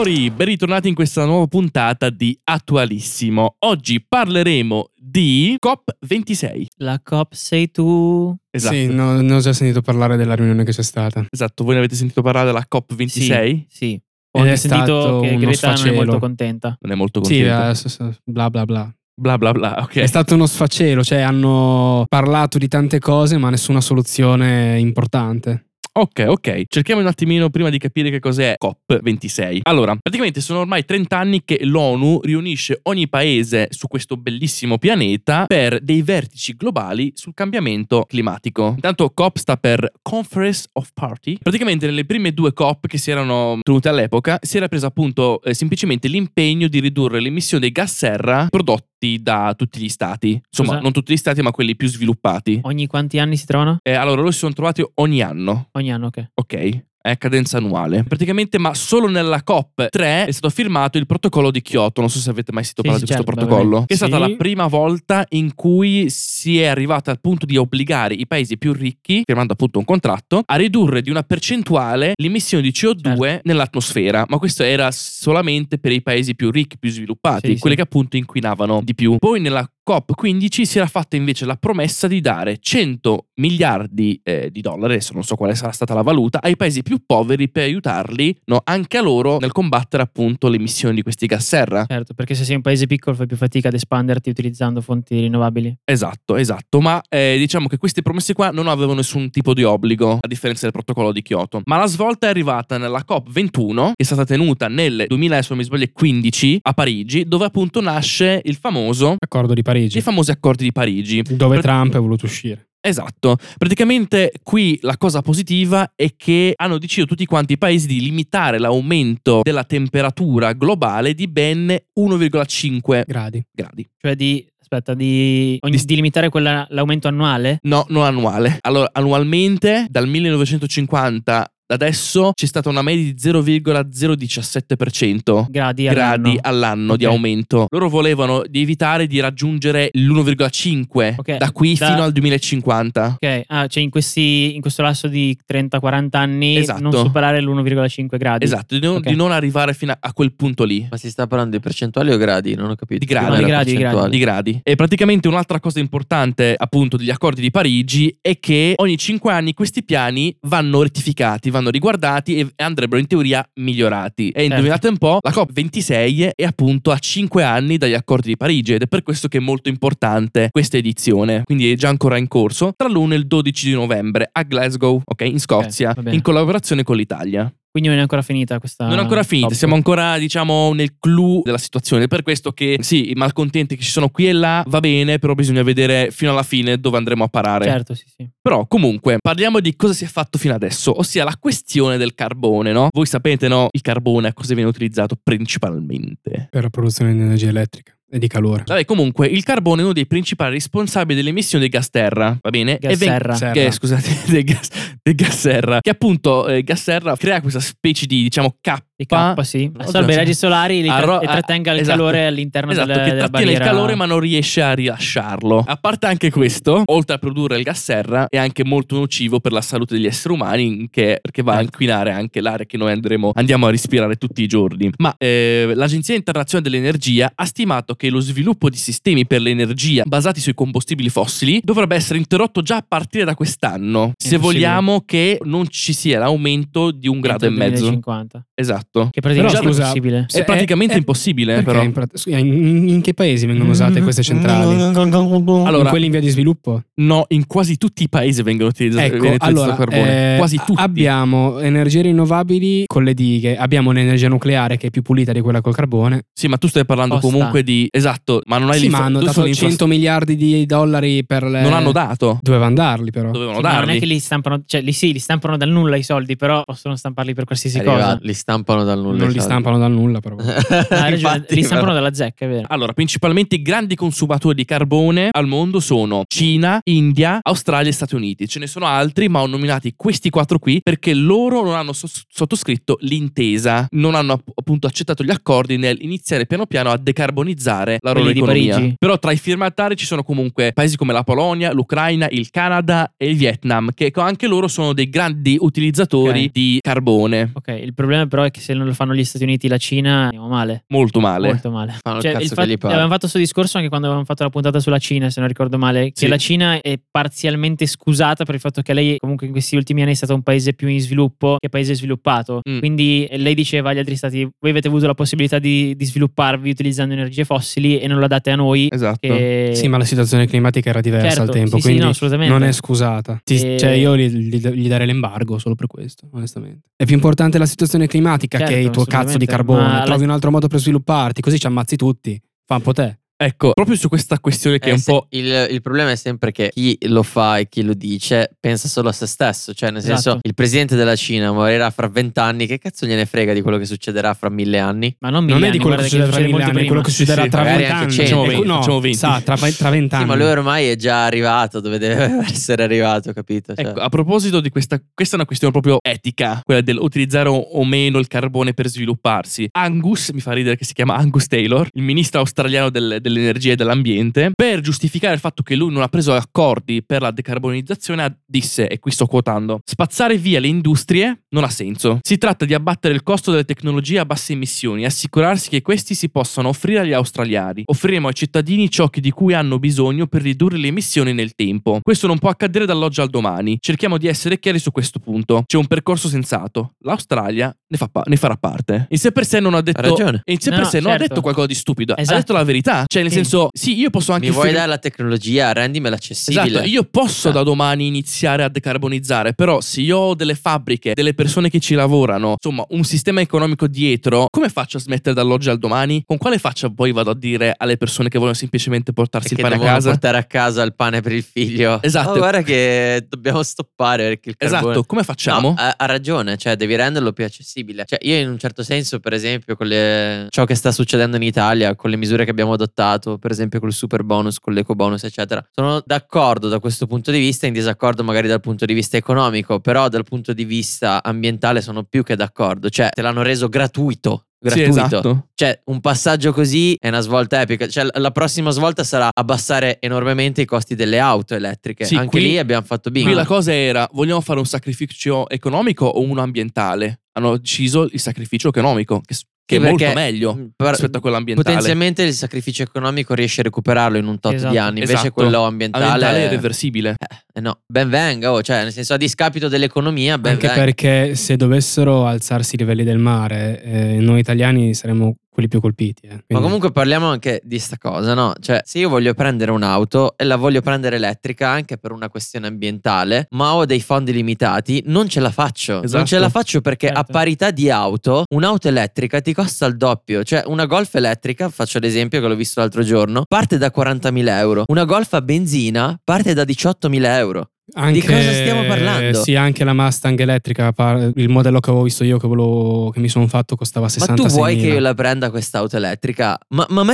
Signori, ben ritornati in questa nuova puntata di Attualissimo. Oggi parleremo di COP26. La COP sei tu. Esatto. Sì, no, ne ho già sentito parlare della riunione che c'è stata. Esatto, voi ne avete sentito parlare della COP26? Sì. sì. Ho è sentito stato che Greta non è sfacelo. molto contenta. Non è molto Sì, contento. eh, s- s- bla bla bla. Bla bla bla, ok. È stato uno sfacelo, cioè hanno parlato di tante cose ma nessuna soluzione importante. Ok, ok. Cerchiamo un attimino prima di capire che cos'è COP26. Allora, praticamente sono ormai 30 anni che l'ONU riunisce ogni paese su questo bellissimo pianeta per dei vertici globali sul cambiamento climatico. Intanto COP sta per Conference of Party. Praticamente nelle prime due COP che si erano tenute all'epoca si era preso appunto eh, semplicemente l'impegno di ridurre l'emissione dei gas serra prodotti da tutti gli stati. Insomma, Scusa? non tutti gli stati, ma quelli più sviluppati. Ogni quanti anni si trovano? Eh, allora, loro si sono trovati ogni anno. Ogni anno, ok. Ok, a cadenza annuale. Praticamente, ma solo nella COP3 è stato firmato il protocollo di Kyoto. Non so se avete mai sentito Sì, parlare sì, di questo certo, protocollo. Che è stata la prima volta in cui si è arrivata al punto di obbligare i paesi più ricchi, firmando appunto un contratto, a ridurre di una percentuale l'emissione di CO2 Certo. nell'atmosfera. Ma questo era solamente per i paesi più ricchi, più sviluppati, quelli che appunto inquinavano di più. Poi nella COP15 si era fatta invece la promessa di dare 100 miliardi eh, di dollari, adesso non so quale sarà stata la valuta, ai paesi più poveri per aiutarli no, anche a loro nel combattere appunto le emissioni di questi gas serra. Certo, perché se sei un paese piccolo fai più fatica ad espanderti utilizzando fonti rinnovabili. Esatto, esatto, ma eh, diciamo che queste promesse qua non avevano nessun tipo di obbligo, a differenza del protocollo di Kyoto. Ma la svolta è arrivata nella COP21, che è stata tenuta nel 2000, se non mi sbaglio, 15 a Parigi, dove appunto nasce il famoso, Accordo di Parigi, i famosi accordi di Parigi. dove Per- Trump è voluto uscire. Esatto, praticamente qui la cosa positiva è che hanno deciso tutti quanti i paesi di limitare l'aumento della temperatura globale di ben 1,5 Gradi. gradi. Cioè di... Aspetta, di, ogni- Di- di limitare quella- l'aumento annuale? No, non annuale. Allora, annualmente dal 1950 ad adesso c'è stata una media di 0,017% Gradi gradi all'anno. all'anno di aumento. Loro volevano di evitare di raggiungere l'1,5 Ok, da qui da- fino al 2050. Ok, ah, cioè in, questi, in questo lasso di 30-40 anni Esatto. non superare l'1,5 gradi. Esatto, di non, Ok. di non arrivare fino a, a quel punto lì. Ma si sta parlando di percentuali o gradi? Non ho capito. Di gradi. No, di gradi, di gradi. di gradi. E praticamente un'altra cosa importante appunto degli accordi di Parigi è che ogni 5 anni questi piani vanno rettificati, vanno riguardati e andrebbero in teoria migliorati. E Certo. indovinate un po', la COP26 è appunto a 5 anni dagli accordi di Parigi ed è per questo che è molto importante questa edizione. Quindi è già ancora in corso tra l'1 e il 12 di novembre a Glasgow, ok, in Scozia, bene. in collaborazione con l'Italia. Quindi non è ancora finita questa... Non è ancora finita, COP. siamo ancora, diciamo, nel clou della situazione. Per questo che, sì, i malcontenti che ci sono qui e là va bene, però bisogna vedere fino alla fine dove andremo a parare. Certo, sì, sì. Però, comunque, parliamo di cosa si è fatto fino adesso, ossia la questione del carbone, no? Voi sapete, no? Il carbone a cosa viene utilizzato principalmente? Per la produzione di energia elettrica e di calore. Vabbè, comunque, il carbone è uno dei principali responsabili delle emissioni di gas serra, va bene? Gas E ven- serra. Serra. Che, scusate, del gas, del gas serra. Che appunto, eh, gas serra crea questa specie di, diciamo, K. I K, sì. Assorbe i cioè- raggi solari li Arro- e trattenga il esatto. calore all'interno Esatto, della, che della trattiene il barriera. calore ma non riesce a rilasciarlo. A parte anche questo, oltre a produrre il gas serra, è anche molto nocivo per la salute degli esseri umani che- perché va a Certo. inquinare anche l'aria che noi andremo, andiamo a respirare tutti i giorni. Ma eh, l'Agenzia Internazionale dell'Energia ha stimato che lo sviluppo di sistemi per l'energia basati sui combustibili fossili dovrebbe essere interrotto già a partire da quest'anno, se vogliamo che non ci sia l'aumento di un grado e mezzo. 2050. Esatto. Che praticamente Però, è scusa, impossibile. È praticamente eh, impossibile, però. in, in- in che paesi vengono usate queste centrali? Allora, in quelli in via di sviluppo? No, in quasi tutti i paesi vengono utilizzati Ecco, viene allora, carbone. eh, quasi tutti. abbiamo energie rinnovabili con le dighe, abbiamo un'energia nucleare che è più pulita di quella col carbone. Sì, ma tu stai parlando Costa. comunque di. Esatto, ma non hai Sì, ma hanno dato sono infra- 100 miliardi di dollari per le... Non hanno dato. Dovevano darli però. Dovevano Sì, ma non darli. è che li stampano, cioè li sì, li stampano dal nulla i soldi, però possono stamparli per qualsiasi Arriva, cosa. li stampano dal nulla. non li stampano dal nulla però. Ah, Infatti, li stampano però. dalla zecca, è vero. Allora, principalmente i grandi consumatori di carbone al mondo sono Cina, India, Australia e Stati Uniti. Ce ne sono altri, ma ho nominati questi quattro qui perché loro non hanno sos- sottoscritto l'intesa, non hanno app- appunto accettato gli accordi nell'iniziare piano piano a decarbonizzare la loro Quelli di economia. Parigi. Però tra i firmatari ci sono comunque paesi come la Polonia, l'Ucraina, il Canada e il Vietnam, che anche loro sono dei grandi utilizzatori Ok. di carbone. Ok, il problema però però è che se non lo fanno gli Stati Uniti e la Cina andiamo male. Molto male. Molto male. Fanno il Cioè, cazzo il che fatto- avevamo fatto questo discorso anche quando avevamo fatto la puntata sulla Cina, se non ricordo male, che Sì. la Cina è parzialmente scusata per il fatto che lei comunque in questi ultimi anni è stato un paese più in sviluppo che paese sviluppato. Mm. Quindi eh, lei diceva agli altri stati, voi avete avuto la possibilità di, di svilupparvi utilizzando energie fossili e non la date a noi. Esatto. Che... Sì, ma la situazione climatica era diversa Certo, al tempo, sì, sì, quindi no, assolutamente. non è scusata. Ti- E- Cioè, io gli, gli- gli darei l'embargo solo per questo, onestamente. È più importante la situazione climatica Certo, che il tuo cazzo di carbone. Trovi un altro modo per svilupparti, così ci ammazzi tutti. Fa un po' te. Ecco, proprio su questa questione che Eh, è un se- po'. il, il problema è sempre che chi lo fa e chi lo dice pensa solo a se stesso. Cioè, nel senso, Esatto. il presidente della Cina morirà fra vent'anni. Che cazzo gliene frega di quello che succederà fra mille anni? Ma non, Non mille è di quello che succederà tra succede mille anni, è quello che succederà Sì, sì, tra vent'anni. 20, no, facciamo 20. sa, tra, tra vent'anni. Sì, ma lui ormai è già arrivato dove deve essere arrivato, capito? Cioè, Ecco, a proposito di questa, questa è una questione proprio etica, quella dell'utilizzare o, o meno il carbone per svilupparsi. Angus, mi fa ridere che si chiama Angus Taylor, il ministro australiano del- dell'energia e dell'ambiente, per giustificare il fatto che lui non ha preso accordi per la decarbonizzazione, ha- disse, e qui sto quotando, spazzare via le industrie non ha senso. Si tratta di abbattere il costo delle tecnologie a basse emissioni e assicurarsi che questi si possano offrire agli australiani. Offriremo ai cittadini ciò che- di cui hanno bisogno per ridurre le emissioni nel tempo. Questo non può accadere dall'oggi al domani. Cerchiamo di essere chiari su questo punto. C'è un percorso sensato. L'Australia ne, fa pa- ne farà parte. In sé per sé non ha detto. ragione. In sé No, per sé non ha certo. detto qualcosa di stupido. Ha Esatto. detto la verità. Cioè, nel Sì. senso, sì, io posso anche. mi vuoi fre- dare la tecnologia, rendimela accessibile. Esatto, io posso Ah. da domani iniziare a decarbonizzare, però se io ho delle fabbriche, delle persone che ci lavorano, insomma un sistema economico dietro, come faccio a smettere dall'oggi al domani? Con quale faccia poi vado a dire alle persone che vogliono semplicemente portarsi Perché il pane a casa? portare a casa il pane per il figlio. Esatto. Oh, guarda che dobbiamo stoppare perché il carbone... Esatto, come facciamo? No, ha, ha ragione, cioè devi renderlo più accessibile. Cioè, io in un certo senso, per esempio, con le- ciò che sta succedendo in Italia, con le misure che abbiamo adottato, per esempio col super bonus, con l'eco bonus, eccetera, sono d'accordo da questo punto di vista, in disaccordo magari dal punto di vista economico, però dal punto di vista ambientale sono più che d'accordo. Cioè, te l'hanno reso gratuito. Sì, Gratuito. esatto. Cioè, un passaggio così è una svolta epica. Cioè, la- la prossima svolta sarà abbassare enormemente i costi delle auto elettriche. Sì, Anche qui- lì abbiamo fatto bingo. Qui la cosa era, vogliamo fare un sacrificio economico o uno ambientale? Hanno deciso il sacrificio economico, che, che è molto meglio rispetto a quello ambientale. Potenzialmente il sacrificio economico riesce a recuperarlo in un tot Esatto. di anni, invece Esatto. quello ambientale, ambientale è irreversibile. eh, no, ben venga, oh, cioè nel senso a discapito dell'economia, ben Anche venga. perché se dovessero alzarsi i livelli del mare, eh, noi italiani saremmo quelli più colpiti. eh. Ma Quindi- comunque parliamo anche di sta cosa, no? Cioè, se io voglio prendere un'auto e la voglio prendere elettrica anche per una questione ambientale, ma ho dei fondi limitati, non ce la faccio. Non Esatto. ce la faccio perché a Certo. parità di auto, un'auto elettrica ti costa il doppio. Cioè, una Golf elettrica, faccio l'esempio che l'ho visto l'altro giorno, parte da 40.000 euro. Una Golf a benzina parte da 18.000 euro. Anche- Di cosa stiamo parlando? Sì, anche la Mustang elettrica, il modello che avevo visto io, che, volevo- che mi sono fatto, costava Ma 66 tu vuoi che io la prenda quest'auto elettrica? Ma, ma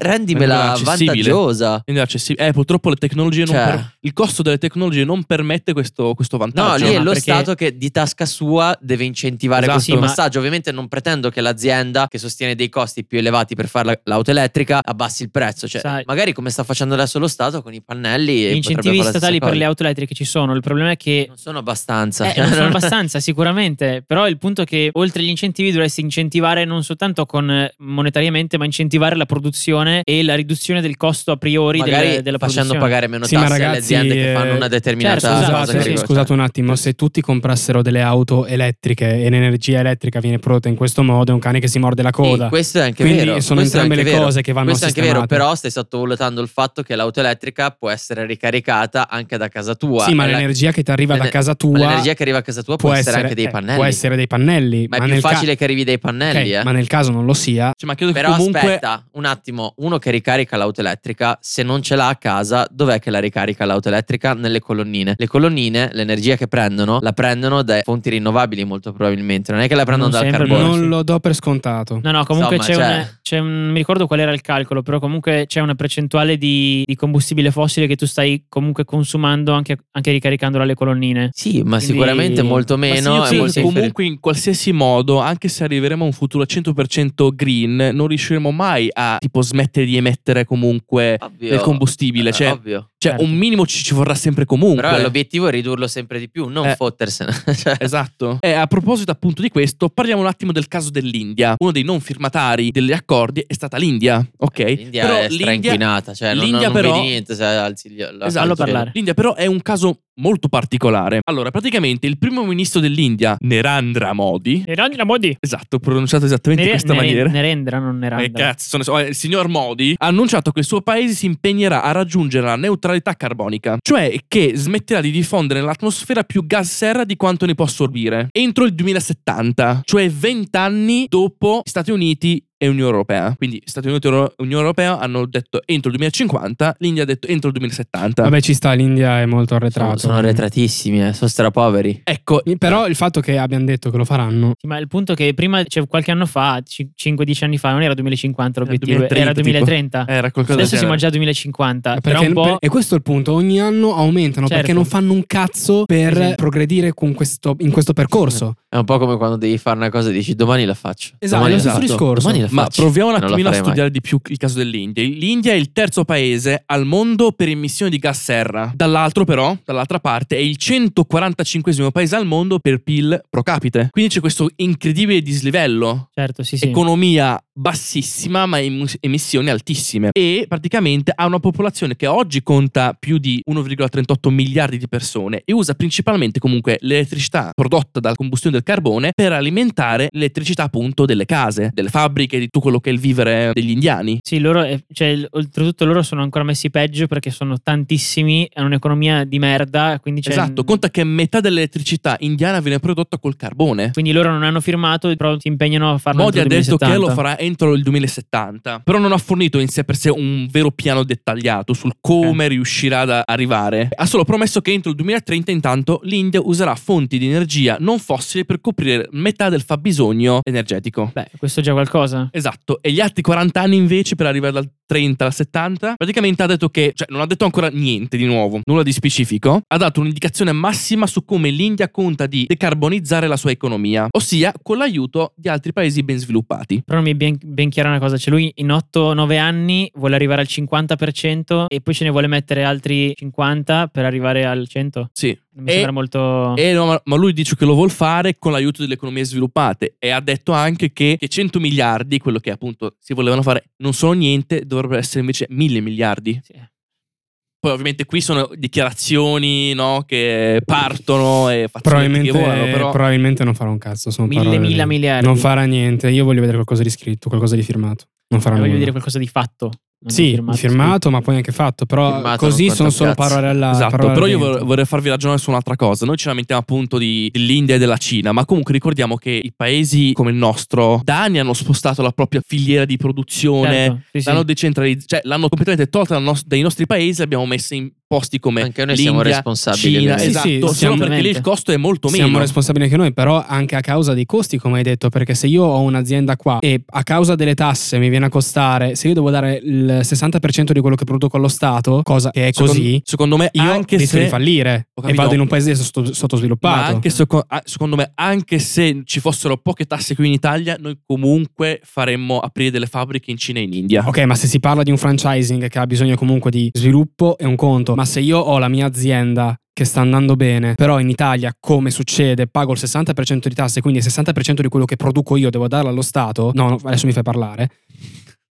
rendimela vantaggiosa. Eh, purtroppo le tecnologie non Cioè- per- il costo delle tecnologie non permette questo, questo No, vantaggio. lì è ma lo perché- Stato che di tasca sua deve incentivare Esatto. questo Sì, ma- passaggio. Ovviamente non pretendo che l'azienda che sostiene dei costi più elevati per fare la- l'auto elettrica abbassi il prezzo. Cioè, Sai- magari come sta facendo adesso lo Stato con i pannelli. Gli incentivi statali per le auto elettriche ci sono. Il problema è che Non sono abbastanza. Eh, non sono abbastanza, sicuramente. Però il punto è che oltre agli incentivi dovresti incentivare non soltanto con eh, monetariamente, ma incentivare la produzione e la riduzione del costo a priori della, della facendo pagare meno Sì, tasse alle ragazzi, aziende che eh, fanno una determinata certo, cosa. scusate, che Scusate, sì. scusate un attimo, se tutti comprassero delle auto elettriche e l'energia elettrica viene prodotta in questo modo, è un cane che si morde la coda. Sì, questo è anche Quindi vero. sono questo entrambe le vero. cose che vanno Questo è anche vero, sistemate. però stai sottovalutando il fatto che l'auto elettrica può essere ricaricata anche da casa tua. Sì, ma la- l'energia che ti arriva da casa ma tua l'energia che arriva a casa tua può, essere, anche dei eh, pannelli. può essere dei pannelli. ma è ma più nel ca- facile che arrivi dai pannelli, Ok, eh. Ma nel caso non lo sia, Cioè, ma credo Però che comunque aspetta un attimo, uno che ricarica l'auto elettrica, se non ce l'ha a casa, dov'è che la ricarica l'auto elettrica? Nelle colonnine. Le colonnine, l'energia che prendono, la prendono da fonti rinnovabili molto probabilmente, non è che la prendono Non dal sempre, carbone. non lo do per scontato. No, no, comunque Insomma, c'è, cioè- un, c'è un- Non mi ricordo qual era il calcolo, però comunque c'è una percentuale di, di combustibile fossile che tu stai comunque consumando anche anche ricaricandola alle colonnine. Sì, ma Quindi- sicuramente molto Ma sì, meno. io Sì, credo molto comunque in qualsiasi modo, anche se arriveremo a un futuro 100% green, non riusciremo mai a tipo smettere di emettere comunque Ovvio. del combustibile. Eh, Cioè, ovvio. Cioè, certo. un minimo ci, ci vorrà sempre comunque. Però l'obiettivo è ridurlo sempre di più, non Eh. fottersene. Cioè, Esatto. E a proposito appunto di questo, parliamo un attimo del caso dell'India. Uno dei non firmatari degli accordi è stata l'India, ok? L'India Però è strainquinata, cioè non, l'India non però- vedi niente se alzi gli- la Esatto. Parlare. L'India però è un caso molto particolare. Allora, praticamente il primo ministro dell'India, Narendra Modi, Nerandra Modi. esatto, pronunciato esattamente in Nere- questa Nere- maniera. Nerendra, non Eh, Nerandra. cazzo, sono- eh, il signor Modi ha annunciato che il suo paese si impegnerà a raggiungere la neutralità carbonica, cioè che smetterà di diffondere nell'atmosfera più gas serra di quanto ne può assorbire, entro il 2070, cioè 20 anni dopo Stati Uniti e Unione Europea. Quindi Stati Uniti e Unione Europea hanno detto entro il 2050, l'India ha detto entro il 2070. Vabbè, ci sta, l'India è molto Sono, arretrato. sono arretratissimi, eh, sono strapoveri. Ecco, Però il fatto che abbiano detto che lo faranno. Sì, ma il punto è che prima, cioè, qualche anno fa, 5-10 anni fa, non era 2050 l'obiettivo, 2030, era tipo. 2030. era qualcosa Adesso siamo già a 2050. Tra Perché- un po'. per- e questo è il punto, ogni anno aumentano Certo. perché non fanno un cazzo per Esatto. progredire con questo- in questo percorso. È un po' come quando devi fare una cosa e dici domani la faccio. Esatto, domani è lo stesso discorso. Domani la Ma faccio. proviamo un attimino a farei mai. studiare di più il caso dell'India. L'India è il terzo paese al mondo per emissioni di gas serra. Dall'altro, però, dall'altra parte, è il 145 paese al mondo per PIL pro capite. Quindi c'è questo incredibile dislivello. Certo, sì, sì. Economia bassissima, ma em- emissioni altissime. E praticamente ha una popolazione che oggi conta più di 1,38 miliardi di persone e usa principalmente comunque l'elettricità prodotta dalla combustione del carbone per alimentare l'elettricità appunto delle case, delle fabbriche, di tutto quello che è il vivere degli indiani. Sì, loro, eh, cioè, oltretutto loro sono ancora messi peggio perché sono tantissimi, è un'economia di merda, quindi. Esatto, conta che metà dell'elettricità indiana viene prodotta col carbone. Quindi loro non hanno firmato, però si impegnano a farlo Modi ha detto che 2070. lo farà entro il 2070, però non ha fornito in sé per sé un vero piano dettagliato sul come riuscirà ad arrivare. Ha solo promesso che entro il 2030 intanto l'India userà fonti di energia non fossili per coprire metà del fabbisogno energetico. Beh, questo è già qualcosa. Esatto, e gli altri 40 anni invece per arrivare dal 30 al 70, praticamente ha detto che, cioè non ha detto ancora niente di nuovo, nulla di specifico, ha dato un'indicazione massima su come l'India conta di decarbonizzare la sua economia, ossia con l'aiuto di altri paesi ben sviluppati. Però mi è ben, ben chiara una cosa, cioè lui in 8-9 anni vuole arrivare al 50% e poi ce ne vuole mettere altri 50 per arrivare al 100. Sì. Mi E- sembra molto... E no, ma, lui dice che lo vuol fare con l'aiuto delle economie sviluppate e ha detto anche che, che 100 miliardi, quello che appunto si volevano fare, non sono niente, dovrebbero essere invece 1000 miliardi. Sì. Poi ovviamente qui sono dichiarazioni no, che partono e Probabilmente, che volano, però... probabilmente non farà un cazzo. Sono Mille, parole- mila miliardi. Non farà niente. Io voglio vedere qualcosa di scritto, qualcosa di firmato. Non farà Eh, voglio nulla. vedere qualcosa di fatto. Non Sì, firmato, firmato, ma poi anche fatto. Però Firmato così sono solo cazzo. parole alla Esatto, parole però io vor- vorrei farvi ragionare su un'altra cosa. Noi ci lamentiamo appunto di- dell'India e della Cina, ma comunque ricordiamo che i paesi come il nostro da anni hanno spostato la propria filiera di produzione, Certo, sì, sì. l'hanno decentralizzata, cioè l'hanno completamente tolta dal nos- dai nostri paesi e l'abbiamo messa in posti come Anche noi l'India, siamo responsabili, Cina. Sì, esatto, sì, solo siamo- perché lì il costo è molto Siamo meno. responsabili anche noi, però anche a causa dei costi, come hai detto, perché se io ho un'azienda qua e a causa delle tasse mi viene a costare, se io devo dare il 60% di quello che produco allo Stato, cosa che è Secondo- così, secondo me io anche rischio se di fallire e vado in un paese sotto- sottosviluppato. Anche seco- secondo me, anche se ci fossero poche tasse qui in Italia, noi comunque faremmo aprire delle fabbriche in Cina e in India. Ok, ma se si parla di un franchising che ha bisogno comunque di sviluppo è un conto, ma se io ho la mia azienda che sta andando bene, però in Italia, come succede, pago il 60% di tasse, quindi il 60% di quello che produco io devo darlo allo Stato, no, no, adesso mi fai parlare,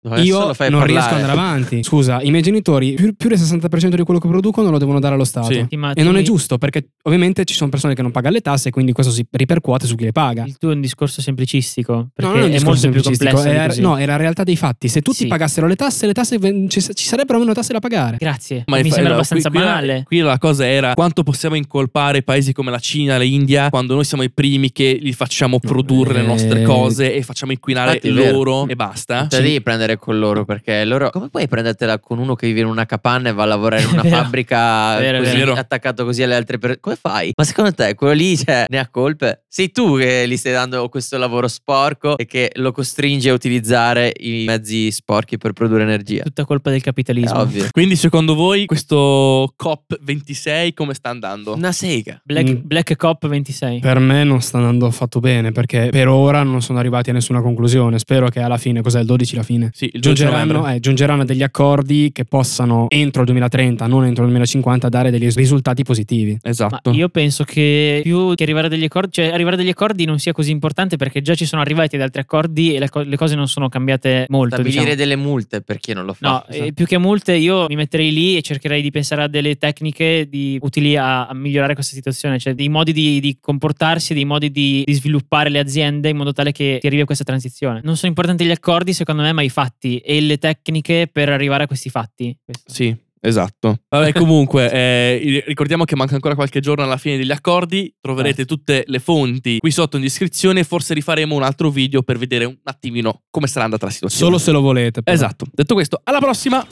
No, io non parlare. riesco ad andare avanti. Scusa, i miei genitori più, più del 60% di quello che producono lo devono dare allo Stato. Sì. E non è giusto, perché ovviamente ci sono persone che non pagano le tasse, quindi questo si ripercuote su chi le paga. Il tuo è un discorso semplicistico. Perché No, non è un è molto più complesso. così. no, è la realtà dei fatti. Se tutti Sì. pagassero le tasse, le tasse ci, ci sarebbero meno tasse da pagare. Grazie. Ma mi infa- sembra allora, abbastanza qui, qui la- banale. Qui la cosa era quanto possiamo incolpare paesi come la Cina, l'India, quando noi siamo i primi che li facciamo produrre le nostre eh, cose e facciamo inquinare loro e basta. Cioè, devi prendere andare con loro perché loro come puoi prendertela con uno che vive in una capanna e va a lavorare in una Vero. fabbrica Vero, così vero. attaccato così alle altre persone? Come fai? Ma secondo te quello lì cioè, ne ha colpe? Sei tu che gli stai dando questo lavoro sporco e che lo costringe a utilizzare i mezzi sporchi per produrre energia. Tutta colpa del È capitalismo. ovvio. Quindi secondo voi questo COP26 come sta andando? Una sega. Black, Mm. Black Cop 26. Per me non sta andando affatto bene perché per ora non sono arrivati a nessuna conclusione. Spero che alla fine, cos'è il 12 la fine? Sì, il 12 Giungeranno, eh, giungeranno a degli accordi che possano entro il 2030, non entro il 2050, dare degli risultati positivi. Ma Esatto. io penso che più che arrivare a degli accordi, cioè arrivare a degli accordi non sia così importante perché già ci sono arrivati ad altri accordi e le, co- le cose non sono cambiate molto. Stabilire diciamo. delle multe per chi non lo fa. No, eh, più che multe io mi metterei lì e cercherei di pensare a delle tecniche di- utili a, a migliorare questa situazione, cioè dei modi di, di comportarsi, dei modi di, di sviluppare le aziende in modo tale che ti arrivi a questa transizione. Non sono importanti gli accordi secondo me ma i fatti e le tecniche per arrivare a questi fatti. Questo. Sì, esatto. Vabbè, comunque, eh, ricordiamo che manca ancora qualche giorno alla fine degli accordi. Troverete tutte le fonti qui sotto in descrizione. Forse rifaremo un altro video per vedere un attimino come sarà andata la situazione. Solo se lo volete. però. Esatto. Detto questo, alla prossima!